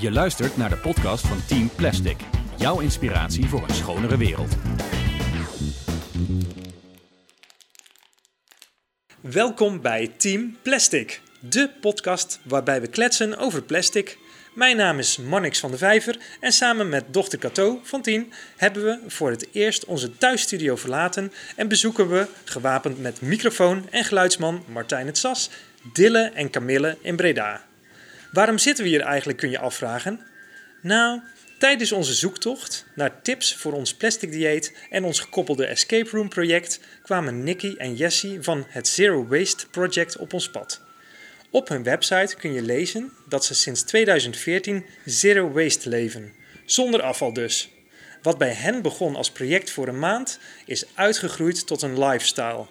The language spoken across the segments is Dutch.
Je luistert naar de podcast van Team Plastic. Jouw inspiratie voor een schonere wereld. Welkom bij Team Plastic, de podcast waarbij we kletsen over plastic. Mijn naam is Mannix van de Vijver en samen met dochter Cato van 10 hebben we voor het eerst onze thuisstudio verlaten en bezoeken we, gewapend met microfoon en geluidsman Martijn het Sas, Dille en Camille in Breda. Waarom zitten we hier eigenlijk, kun je afvragen? Nou, tijdens onze zoektocht naar tips voor ons plastic dieet en ons gekoppelde escape room project kwamen Nicky en Jessie van het Zero Waste Project op ons pad. Op hun website kun je lezen dat ze sinds 2014 zero waste leven, zonder afval dus. Wat bij hen begon als project voor een maand, is uitgegroeid tot een lifestyle.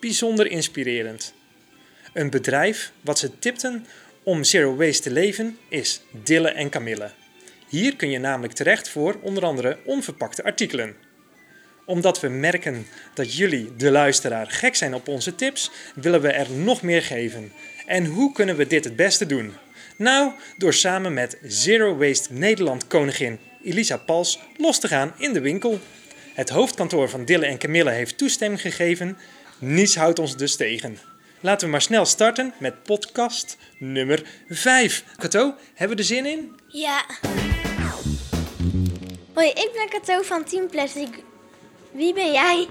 Bijzonder inspirerend. Een bedrijf wat ze tipten om zero waste te leven is Dille en Camille. Hier kun je namelijk terecht voor onder andere onverpakte artikelen. Omdat we merken dat jullie, de luisteraar, gek zijn op onze tips, willen we er nog meer geven. En hoe kunnen we dit het beste doen? Nou, door samen met Zero Waste Nederland koningin Elisa Pals los te gaan in de winkel. Het hoofdkantoor van Dille en Camille heeft toestemming gegeven. Niets houdt ons dus tegen. Laten we maar snel starten met podcast nummer 5. Kato, hebben we er zin in? Ja. Hoi, ik ben Cato van Team Plastic. Wie ben jij?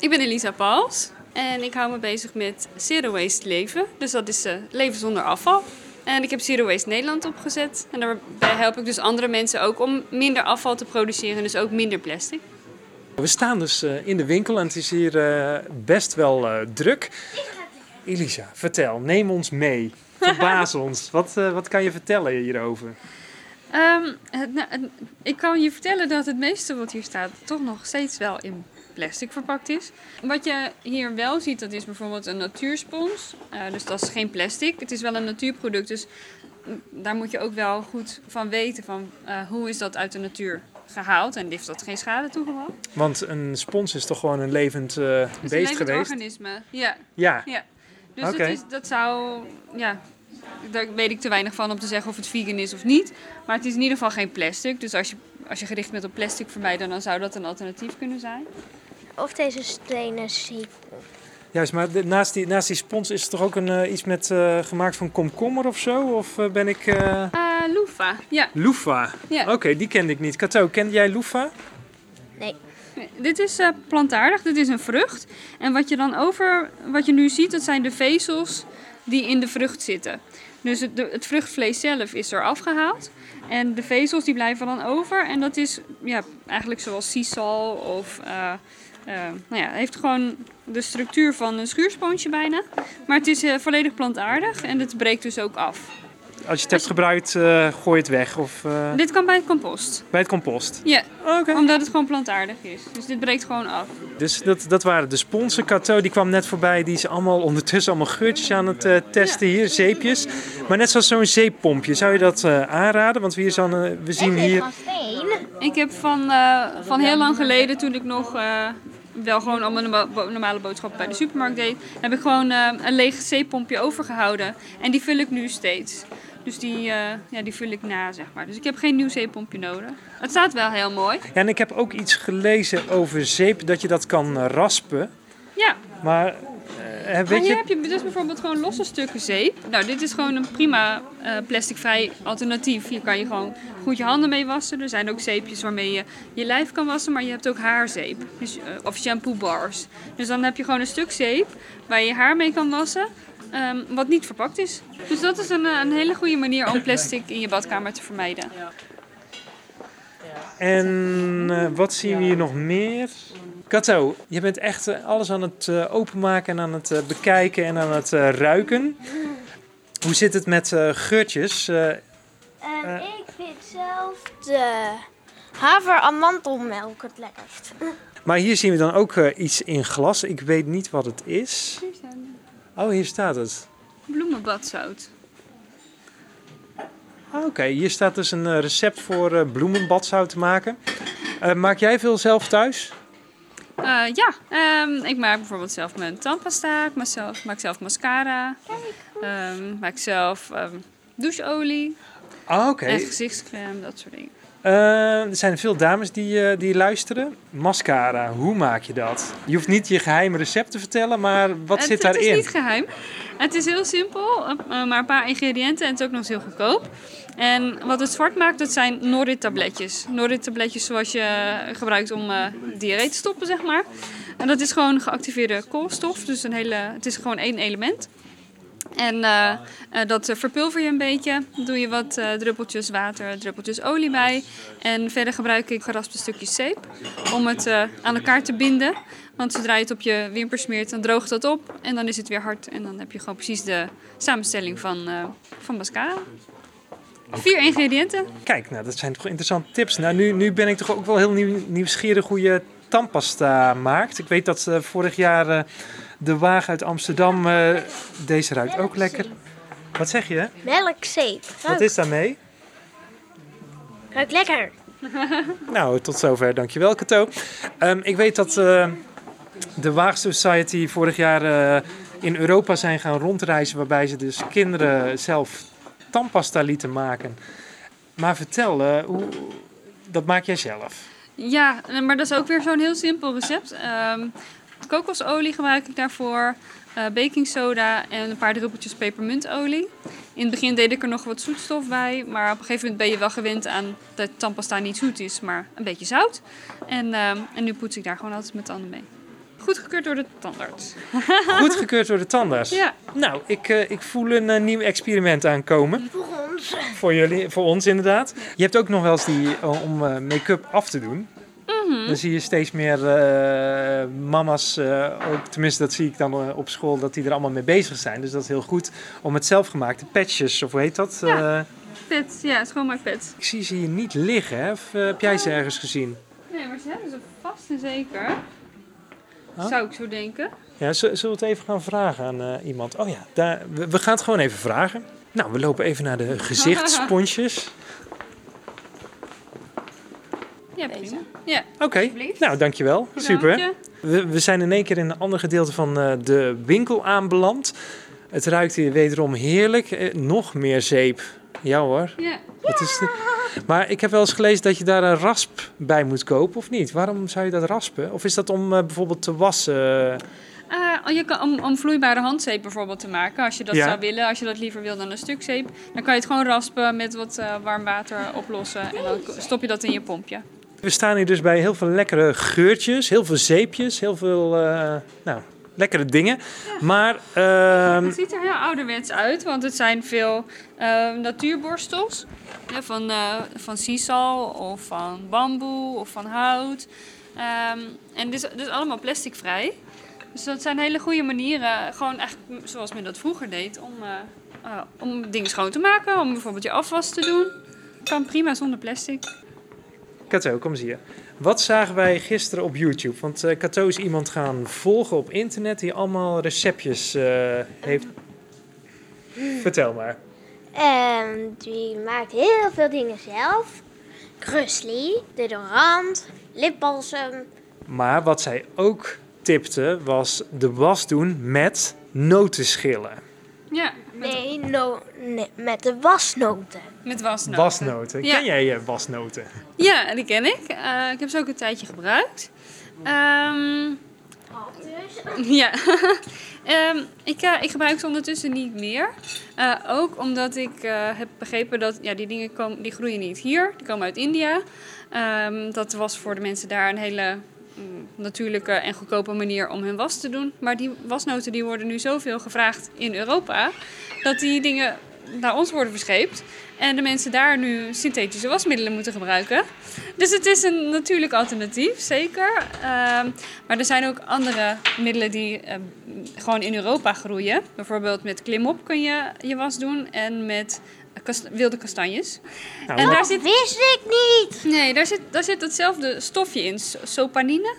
Ik ben Elisa Pals en ik hou me bezig met Zero Waste Leven. Dus dat is eh, leven zonder afval. En ik heb Zero Waste Nederland opgezet. En daarbij help ik dus andere mensen ook om minder afval te produceren. Dus ook minder plastic. We staan dus eh, in de winkel en het is hier eh, best wel eh, druk. Elisa, vertel, neem ons mee. Verbaas ons. Wat, eh, wat kan je vertellen hierover? Ehm, het- nou, het- ik kan je vertellen dat het meeste wat hier staat toch nog steeds wel in plastic verpakt is. Wat je hier wel ziet, dat is bijvoorbeeld een natuurspons. Eh, dus dat is geen plastic. Het is wel een natuurproduct, dus mm, daar moet je ook wel goed van weten van eh, hoe is dat uit de natuur gehaald en heeft dat geen schade toegebracht. Want een spons is toch gewoon een levend Het is een beest levend geweest? organisme. Ja, Ja, ja. Dus het is, dat zou, ja, daar weet ik te weinig van om te zeggen of het vegan is of niet. Maar het is in ieder geval geen plastic. Dus als je, als je gericht bent op plastic vermijden, dan zou dat een alternatief kunnen zijn. Of deze stenen sheep. juist. Maar de- naast, die, naast die spons is er toch ook een, eh, iets met, eh, gemaakt van komkommer of zo? Of eh, ben ik... loefa. Ja. Loefa. Ja. Oké, die kende ik niet. Kato, kende jij loefa? Nee. Dit is eh, plantaardig, dit is een vrucht. En wat je dan over, wat je nu ziet, dat zijn de vezels die in de vrucht zitten. Dus het, het vruchtvlees zelf is er afgehaald. En de vezels die blijven dan over. En dat is ja, eigenlijk zoals sisal of... eh, nou ja, heeft gewoon de structuur van een schuurspoontje bijna. Maar het is volledig plantaardig en het breekt dus ook af. Als je het hebt gebruikt, eh, gooi het weg. Of eh, Dit kan bij het compost. bij het compost. Ja, Oké. omdat het gewoon plantaardig is. Dus dit breekt gewoon af. Dus dat, dat waren de sponsen. Kato, die kwam net voorbij. Die is allemaal ondertussen allemaal geurtjes aan het eh, testen hier. Zeepjes. Maar net zoals zo'n zeeppompje. Zou je dat eh, aanraden? Want we, hier zijn, eh, we zien hier... Van steen. Ik heb van, eh, van heel lang geleden, toen ik nog eh, wel gewoon al mijn norma- bo- normale boodschappen bij de supermarkt deed, heb ik gewoon eh, een leeg zeepompje overgehouden. En die vul ik nu steeds. Dus die, eh, ja, die vul ik na, zeg maar. Dus ik heb geen nieuw zeepompje nodig. Het staat wel heel mooi. Ja, en ik heb ook iets gelezen over zeep. Dat je dat kan raspen. Ja, Maar eh, maar weet hier je... heb je dus bijvoorbeeld gewoon losse stukken zeep. Nou, dit is gewoon een prima eh, plasticvrij alternatief. Hier kan je gewoon goed je handen mee wassen. Er zijn ook zeepjes waarmee je je lijf kan wassen, maar je hebt ook haarzeep. Dus, eh, of shampoo bars. Dus dan heb je gewoon een stuk zeep waar je je haar mee kan wassen. ehm, wat niet verpakt is. Dus dat is een, een hele goede manier om plastic in je badkamer te vermijden. En eh, wat zien we hier nog meer? Kato, je bent echt eh, alles aan het eh, openmaken en aan het eh, bekijken en aan het eh, ruiken. Hoe zit het met eh, geurtjes? Eh, Ehm, Eh. ik vind zelf de haver-amandelmelk het lekkerst. maar hier zien we dan ook eh, iets in glas. Ik weet niet wat het is. Hier zijn Oh, hier staat het. bloemenbadzout. Ah, Oké, hier staat dus een recept voor eh, bloemenbadzout te maken. Eh, maak jij veel zelf thuis? Eh, ja, ehm, ik maak bijvoorbeeld zelf mijn tandpasta, ik maak zelf, maak zelf mascara, ehm, maak zelf ehm, doucheolie. Ah, oké. En gezichtscreme, dat soort dingen. Eh, er zijn veel dames die, eh, die luisteren. Mascara, hoe maak je dat? Je hoeft niet je geheime recept te vertellen, maar wat het, zit Het daarin? is niet geheim. Het is heel simpel, eh, maar een paar ingrediënten en het is ook nog eens heel goedkoop. En wat het zwart maakt, dat zijn Norit-tabletjes. Norit-tabletjes zoals je gebruikt om eh diarree te stoppen, zeg maar. En dat is gewoon geactiveerde koolstof, dus een hele, het is gewoon één element. En eh, eh, dat eh, verpulver je een beetje. Dan doe je wat druppeltjes water, druppeltjes olie bij. En verder gebruik ik geraspte stukjes zeep om het aan elkaar te binden. Want zodra je het op je wimper smeert, dan droogt dat op. En dan is het weer hard. En dan heb je gewoon precies de samenstelling van, van mascara. Vier ingrediënten. Kijk, nou, dat zijn toch interessante tips. Nou, nu, nu ben ik toch ook wel heel nieuw, nieuwsgierig hoe je tandpasta maakt. Ik weet dat vorig jaar de wagen uit Amsterdam, eh, deze ruikt ook lekker. Wat zeg je? Melkzeep. Wat is daarmee? ruikt lekker. Nou, tot zover. Dankjewel, Kato. Ehm, ik weet dat eh, de Waag Society vorig jaar eh, in Europa zijn gaan rondreizen... waarbij ze dus kinderen zelf tandpasta lieten maken. Maar vertel, eh, hoe, dat maak jij zelf? Ja, maar dat is ook weer zo'n heel simpel recept. Ehm, kokosolie gebruik ik daarvoor, eh baking soda en een paar druppeltjes pepermuntolie. In het begin deed ik er nog wat zoetstof bij, maar op een gegeven moment ben je wel gewend aan dat tandpasta niet zoet is, maar een beetje zout. En, ehm, en nu poets ik daar gewoon altijd mijn tanden mee. Goedgekeurd door de tandarts. Goedgekeurd door de tandarts. Ja, Nou, ik, eh, ik voel een eh, nieuw experiment aankomen. Voor ons. Voor jullie, voor ons inderdaad. Je hebt ook nog wel eens die eh, om eh, make-up af te doen. Mhm. Dan zie je steeds meer eh, mama's, eh, ook, tenminste dat zie ik dan eh, op school, dat die er allemaal mee bezig zijn. Dus dat is heel goed om het zelfgemaakte patches, of hoe heet dat? Ja. Eh, pet. Ja, schoonmaakpet. ik zie ze hier niet liggen, hè? of heb jij ze ergens gezien? Nee, maar ze hebben ze vast en zeker. Zou ik zo denken. Ja, zullen we het even gaan vragen aan iemand? Oh ja, daar, we, we gaan het gewoon even vragen. Nou, we lopen even naar de gezichtssponsjes. Ja, prima. Ja, Oké, alsjeblieft. nou dankjewel. Super. We, we zijn in één keer in een ander gedeelte van eh, de winkel aanbeland. Het ruikt hier wederom heerlijk. Eh, nog meer zeep. Ja hoor. Ja. Het is de- Maar ik heb wel eens gelezen dat je daar een rasp bij moet kopen, of niet? Waarom zou je dat raspen? Of is dat om eh, bijvoorbeeld te wassen? Eh, je kan, om, om vloeibare handzeep bijvoorbeeld te maken, als je dat Ja. zou willen, als je dat liever wil dan een stuk zeep, dan kan je het gewoon raspen met wat eh, warm water oplossen en dan stop je dat in je pompje. We staan hier dus bij heel veel lekkere geurtjes, heel veel zeepjes, heel veel eh, nou, lekkere dingen. Maar ehm, Het ziet er heel ouderwets uit, want het zijn veel eh, natuurborstels ja, van, eh van sisal of van bamboe of van hout. Ehm, en dit is, dit is allemaal plasticvrij. Dus dat zijn hele goede manieren, gewoon eigenlijk zoals men dat vroeger deed, om, eh, om dingen schoon te maken. Om bijvoorbeeld je afwas te doen. Kan prima zonder plastic. Kato, kom eens hier. Wat zagen wij gisteren op YouTube? Want eh Kato is iemand gaan volgen op internet die allemaal receptjes eh, heeft. Vertel maar. En die maakt heel veel dingen zelf. Krusli, deodorant, lipbalsem. Maar wat zij ook tipte was de was doen met notenschillen. Ja, Nee, no, nee, met de wasnoten. met wasnoten. Wasnoten. Ja. Ken jij je wasnoten? Ja, die ken ik. Eh, ik heb ze ook een tijdje gebruikt. Ehm, ja. Ehm, ik, eh, ik gebruik ze ondertussen niet meer. Eh, ook omdat ik eh, heb begrepen dat ja, die dingen komen, die groeien niet hier. Die komen uit India. Ehm, dat was voor de mensen daar een hele natuurlijke en goedkope manier om hun was te doen. Maar die wasnoten die worden nu zoveel gevraagd in Europa... dat die dingen naar ons worden verscheept. En de mensen daar nu synthetische wasmiddelen moeten gebruiken. Dus het is een natuurlijk alternatief, zeker. Ehm, maar er zijn ook andere middelen die ehm, gewoon in Europa groeien. Bijvoorbeeld met klimop kun je je was doen en met kast- wilde kastanjes. Nou, En daar zit, Wist ik niet! nee, daar zit, daar zit hetzelfde stofje in, so- sopanine.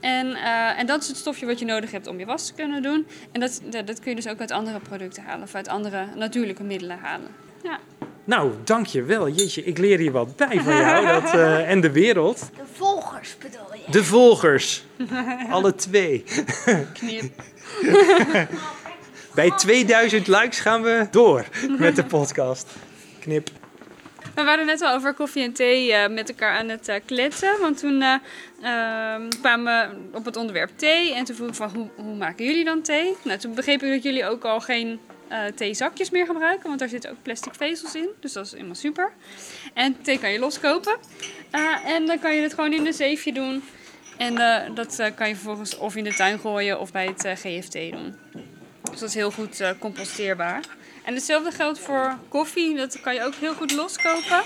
En, eh, en dat is het stofje wat je nodig hebt om je was te kunnen doen. En dat, dat, dat kun je dus ook uit andere producten halen of uit andere natuurlijke middelen halen. Ja. Nou, dankjewel. Jeetje, ik leer hier wat bij van jou. Dat, eh, en de wereld. De volgers bedoel je? De volgers. Alle twee. Knip. Bij 2000 likes gaan we door met de podcast. Knip. We waren net al over koffie en thee eh, met elkaar aan het eh, kletsen. Want toen eh, ehm, kwamen we op het onderwerp thee. En toen vroeg ik van, hoe, hoe maken jullie dan thee? Nou, toen begreep ik dat jullie ook al geen theezakjes meer gebruiken. Want daar zitten ook plastic vezels in. Dus dat is helemaal super. En thee kan je loskopen. En dan kan je het gewoon in een zeefje doen. En dat kan je vervolgens of in de tuin gooien of bij het GFT doen. Dus dat is heel goed eh, composteerbaar. En hetzelfde geldt voor koffie. Dat kan je ook heel goed loskopen.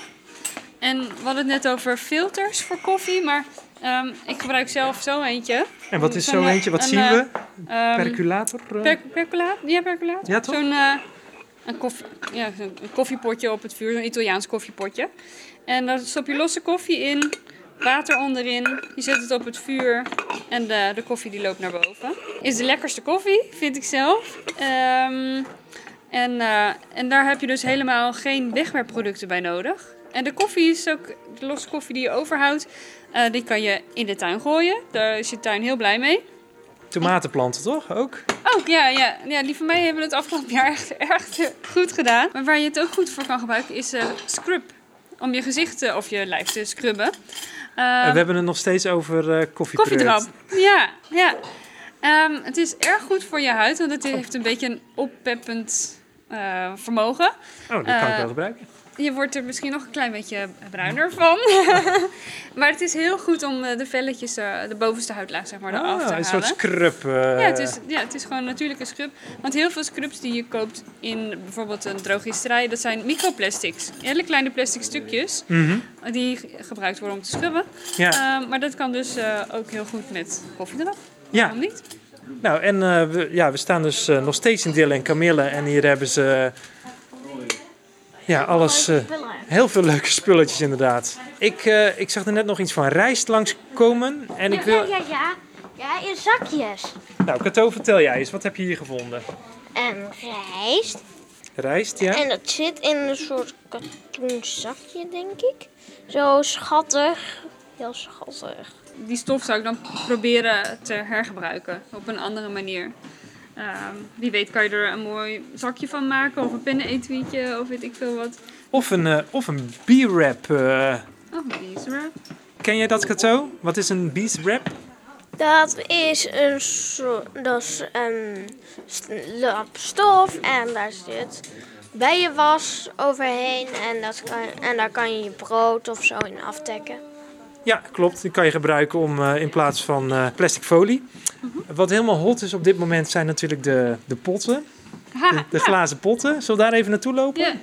En we hadden het net over filters voor koffie. Maar ehm, ik gebruik zelf zo eentje. En wat is zo eh, eentje? Wat een, zien eh, we? Ehm, Perculator? Per, percolaat? Ja, percolaat. Ja, toch? Zo'n een koffie, ja, zo'n koffiepotje op het vuur, zo'n Italiaans koffiepotje. En daar stop je losse koffie in, water onderin, je zet het op het vuur en de, de koffie die loopt naar boven. Is de lekkerste koffie, vind ik zelf. Ehm, en, eh, en daar heb je dus helemaal geen wegwerpproducten bij nodig. En de koffie is ook, de losse koffie die je overhoudt, eh, die kan je in de tuin gooien. Daar is je tuin heel blij mee. Tomatenplanten, toch? Ook? Ook, ja, ja, ja, die van mij hebben het afgelopen jaar echt erg goed gedaan. Maar waar je het ook goed voor kan gebruiken is eh, scrub. Om je gezicht of je lijf te scrubben. We hebben het nog steeds over eh koffiedrap. Ja, ja. Ehm, het is erg goed voor je huid, want het heeft een beetje een oppeppend eh, vermogen. Oh, die kan ik Eh, wel gebruiken. Je wordt er misschien nog een klein beetje bruiner van. maar het is heel goed om eh, de velletjes, eh, de bovenste huidlaag zeg maar, eraf te Ah, halen. een soort scrub. eh, Ja het, is, ja, het is gewoon een natuurlijke scrub. Want heel veel scrubs die je koopt in bijvoorbeeld een drogisterij, dat zijn microplastics. Hele kleine plastic stukjes mhm. die ge- gebruikt worden om te scrubben. Ja, Ehm, maar dat kan dus ook heel goed met koffiedrap. ja. Waarom niet? Nou, en we, ja, we staan dus nog steeds in Dille en Camille. En hier hebben ze... ja, alles... eh, heel veel leuke spulletjes inderdaad. Ik, eh, ik zag er net nog iets van rijst langskomen. En ik Ja, wil... ja, ja. Ja, in zakjes. Nou, Kato, vertel jij eens. Wat heb je hier gevonden? En rijst. Rijst, ja? En dat zit in een soort katoen zakje, denk ik. Zo schattig. Heel schattig. Die stof zou ik dan proberen te hergebruiken op een andere manier. Ehm, wie weet kan je er een mooi zakje van maken of een pennenetuietje of weet ik veel wat. Of een, eh, of een bee-wrap. eh. Oh, beeswrap. ken jij dat, Kato? Wat is een bee-wrap? Dat is een soort. Dat is een st- lap stof en daar zit bijenwas overheen. En, dat kan, en daar kan je je brood of zo in afdekken. Ja, klopt. Die kan je gebruiken om eh, in plaats van eh, plastic folie. Wat helemaal hot is op dit moment zijn natuurlijk de, de potten. De, de glazen potten. Zullen we daar even naartoe lopen? Ja.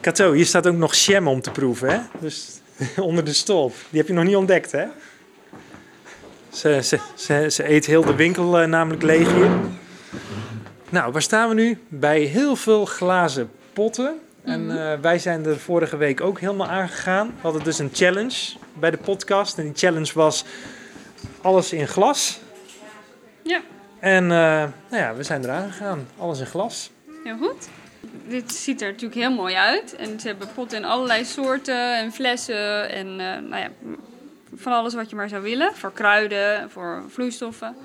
Kato, hier staat ook nog jam om te proeven, hè? Dus onder de stolp. Die heb je nog niet ontdekt, hè? Ze, ze, ze, ze eet heel de winkel eh, namelijk leeg hier. Nou, waar staan we nu? Bij heel veel glazen potten. En eh, wij zijn er vorige week ook helemaal aangegaan. We hadden dus een challenge bij de podcast. En die challenge was alles in glas. Ja. En eh, nou ja, we zijn eraan gegaan. Alles in glas. Heel goed. Dit ziet er natuurlijk heel mooi uit. En ze hebben potten in allerlei soorten en flessen en eh, nou ja, van alles wat je maar zou willen. Voor kruiden, voor vloeistoffen.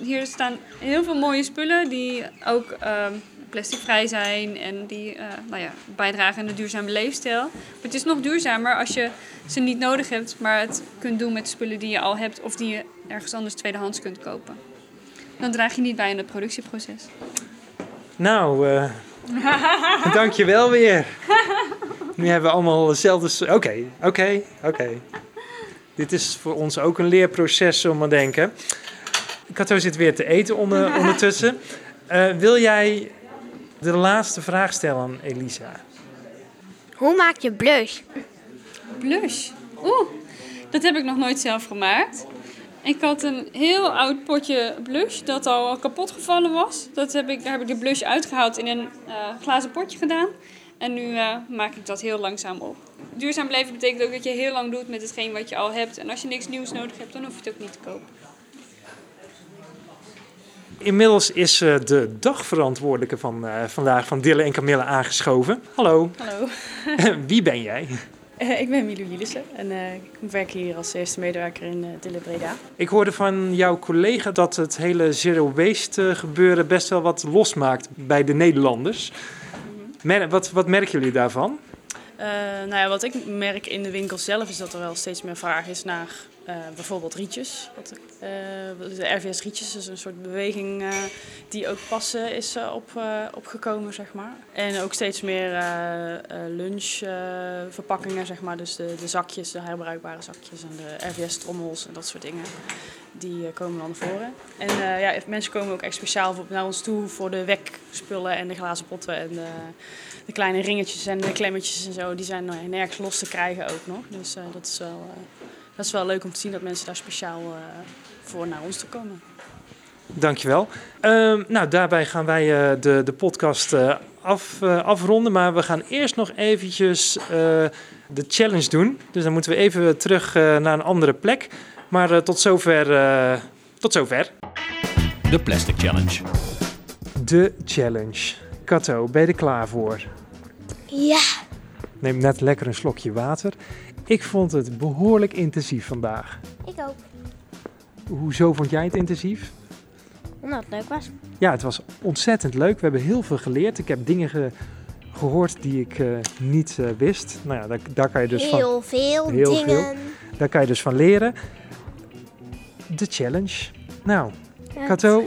Hier staan heel veel mooie spullen die ook ehm, plasticvrij zijn en die eh, nou ja, bijdragen aan de duurzame leefstijl. Maar het is nog duurzamer als je ze niet nodig hebt, maar het kunt doen met spullen die je al hebt of die je ergens anders tweedehands kunt kopen. Dan draag je niet bij in het productieproces. Nou, eh dank je wel weer. Nu hebben we allemaal dezelfde... s- Oké, oké, oké. Dit is voor ons ook een leerproces, we maar denken. Kato zit weer te eten onder, ondertussen. Eh, wil jij de laatste vraag stellen aan Elisa? Hoe maak je blush? Blush. Oeh, dat heb ik nog nooit zelf gemaakt. Ik had een heel oud potje blush dat al kapot gevallen was. Dat heb ik, daar heb ik de blush uitgehaald in een eh, glazen potje gedaan. En nu eh, maak ik dat heel langzaam op. Duurzaam blijven betekent ook dat je heel lang doet met hetgeen wat je al hebt. En als je niks nieuws nodig hebt, dan hoef je het ook niet te kopen. Inmiddels is eh, de dagverantwoordelijke van eh, vandaag van Dille en Camille aangeschoven. Hallo, Hallo. wie ben jij? Eh, ik ben Milou Lielissen en ik werk hier als eerste medewerker in Dille Breda. Ik hoorde van jouw collega dat het hele zero waste gebeuren best wel wat losmaakt bij de Nederlanders. Mer- wat, wat merken jullie daarvan? Nou ja, wat ik merk in de winkel zelf is dat er wel steeds meer vraag is naar uh, bijvoorbeeld rietjes. Wat, uh, de RVS rietjes is een soort beweging die ook pas is op, opgekomen, zeg maar. En ook steeds meer lunchverpakkingen, zeg maar. Dus de, de zakjes, de herbruikbare zakjes en de RVS-trommels en dat soort dingen. Die komen dan naar voren. En ja, mensen komen ook echt speciaal naar ons toe voor de wekspullen en de glazen potten en de, de kleine ringetjes en de klemmetjes en zo. Die zijn nergens los te krijgen ook nog. Dus dat is wel dat is wel leuk om te zien dat mensen daar speciaal uh, voor naar ons toe komen. Dankjewel. Uh, nou, daarbij gaan wij uh, de, de podcast uh, af, afronden. Maar we gaan eerst nog eventjes de challenge doen. Dus dan moeten we even terug naar een andere plek. Maar tot zover. tot zover. De Plastic Challenge. De challenge. Kato, ben je er klaar voor? Ja. Neem net lekker een slokje water. Ik vond het behoorlijk intensief vandaag. Ik ook. Hoezo vond jij het intensief? Omdat het leuk was. Ja, het was ontzettend leuk. We hebben heel veel geleerd. Ik heb dingen ge gehoord die ik uh, niet uh, wist. Nou ja, daar, daar, kan je dus heel van... Veel heel dingen. veel Daar kan je dus van leren. De challenge. Nou, het Kato.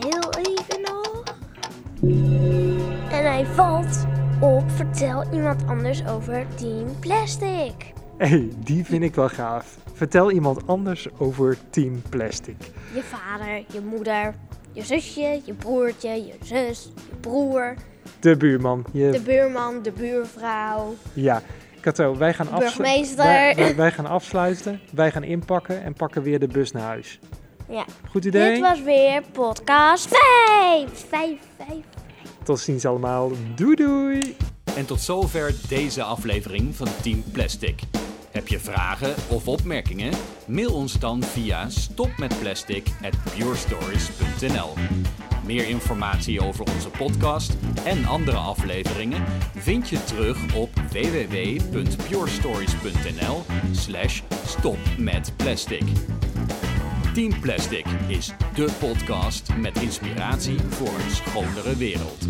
Heel even nog. En hij valt vertel iemand anders over Team Plastic. Hé, hey, die vind ik wel gaaf. Vertel iemand anders over Team Plastic. Je vader, je moeder, je zusje, je broertje, je zus, je broer. De buurman. Je... De buurman, de buurvrouw. Ja. Kato, wij gaan, Burgemeester. Wij, wij, wij gaan afsluiten, wij gaan inpakken en pakken weer de bus naar huis. Ja. Goed idee? Dit was weer podcast 5. 5, 5. Tot ziens allemaal. Doei doei. En tot zover deze aflevering van Team Plastic. Heb je vragen of opmerkingen? Mail ons dan via stopmetplastic@purestories.nl. Meer informatie over onze podcast en andere afleveringen vind je terug op www.purestories.nl/slash stopmetplastic. Team Plastic is de podcast met inspiratie voor een schonere wereld.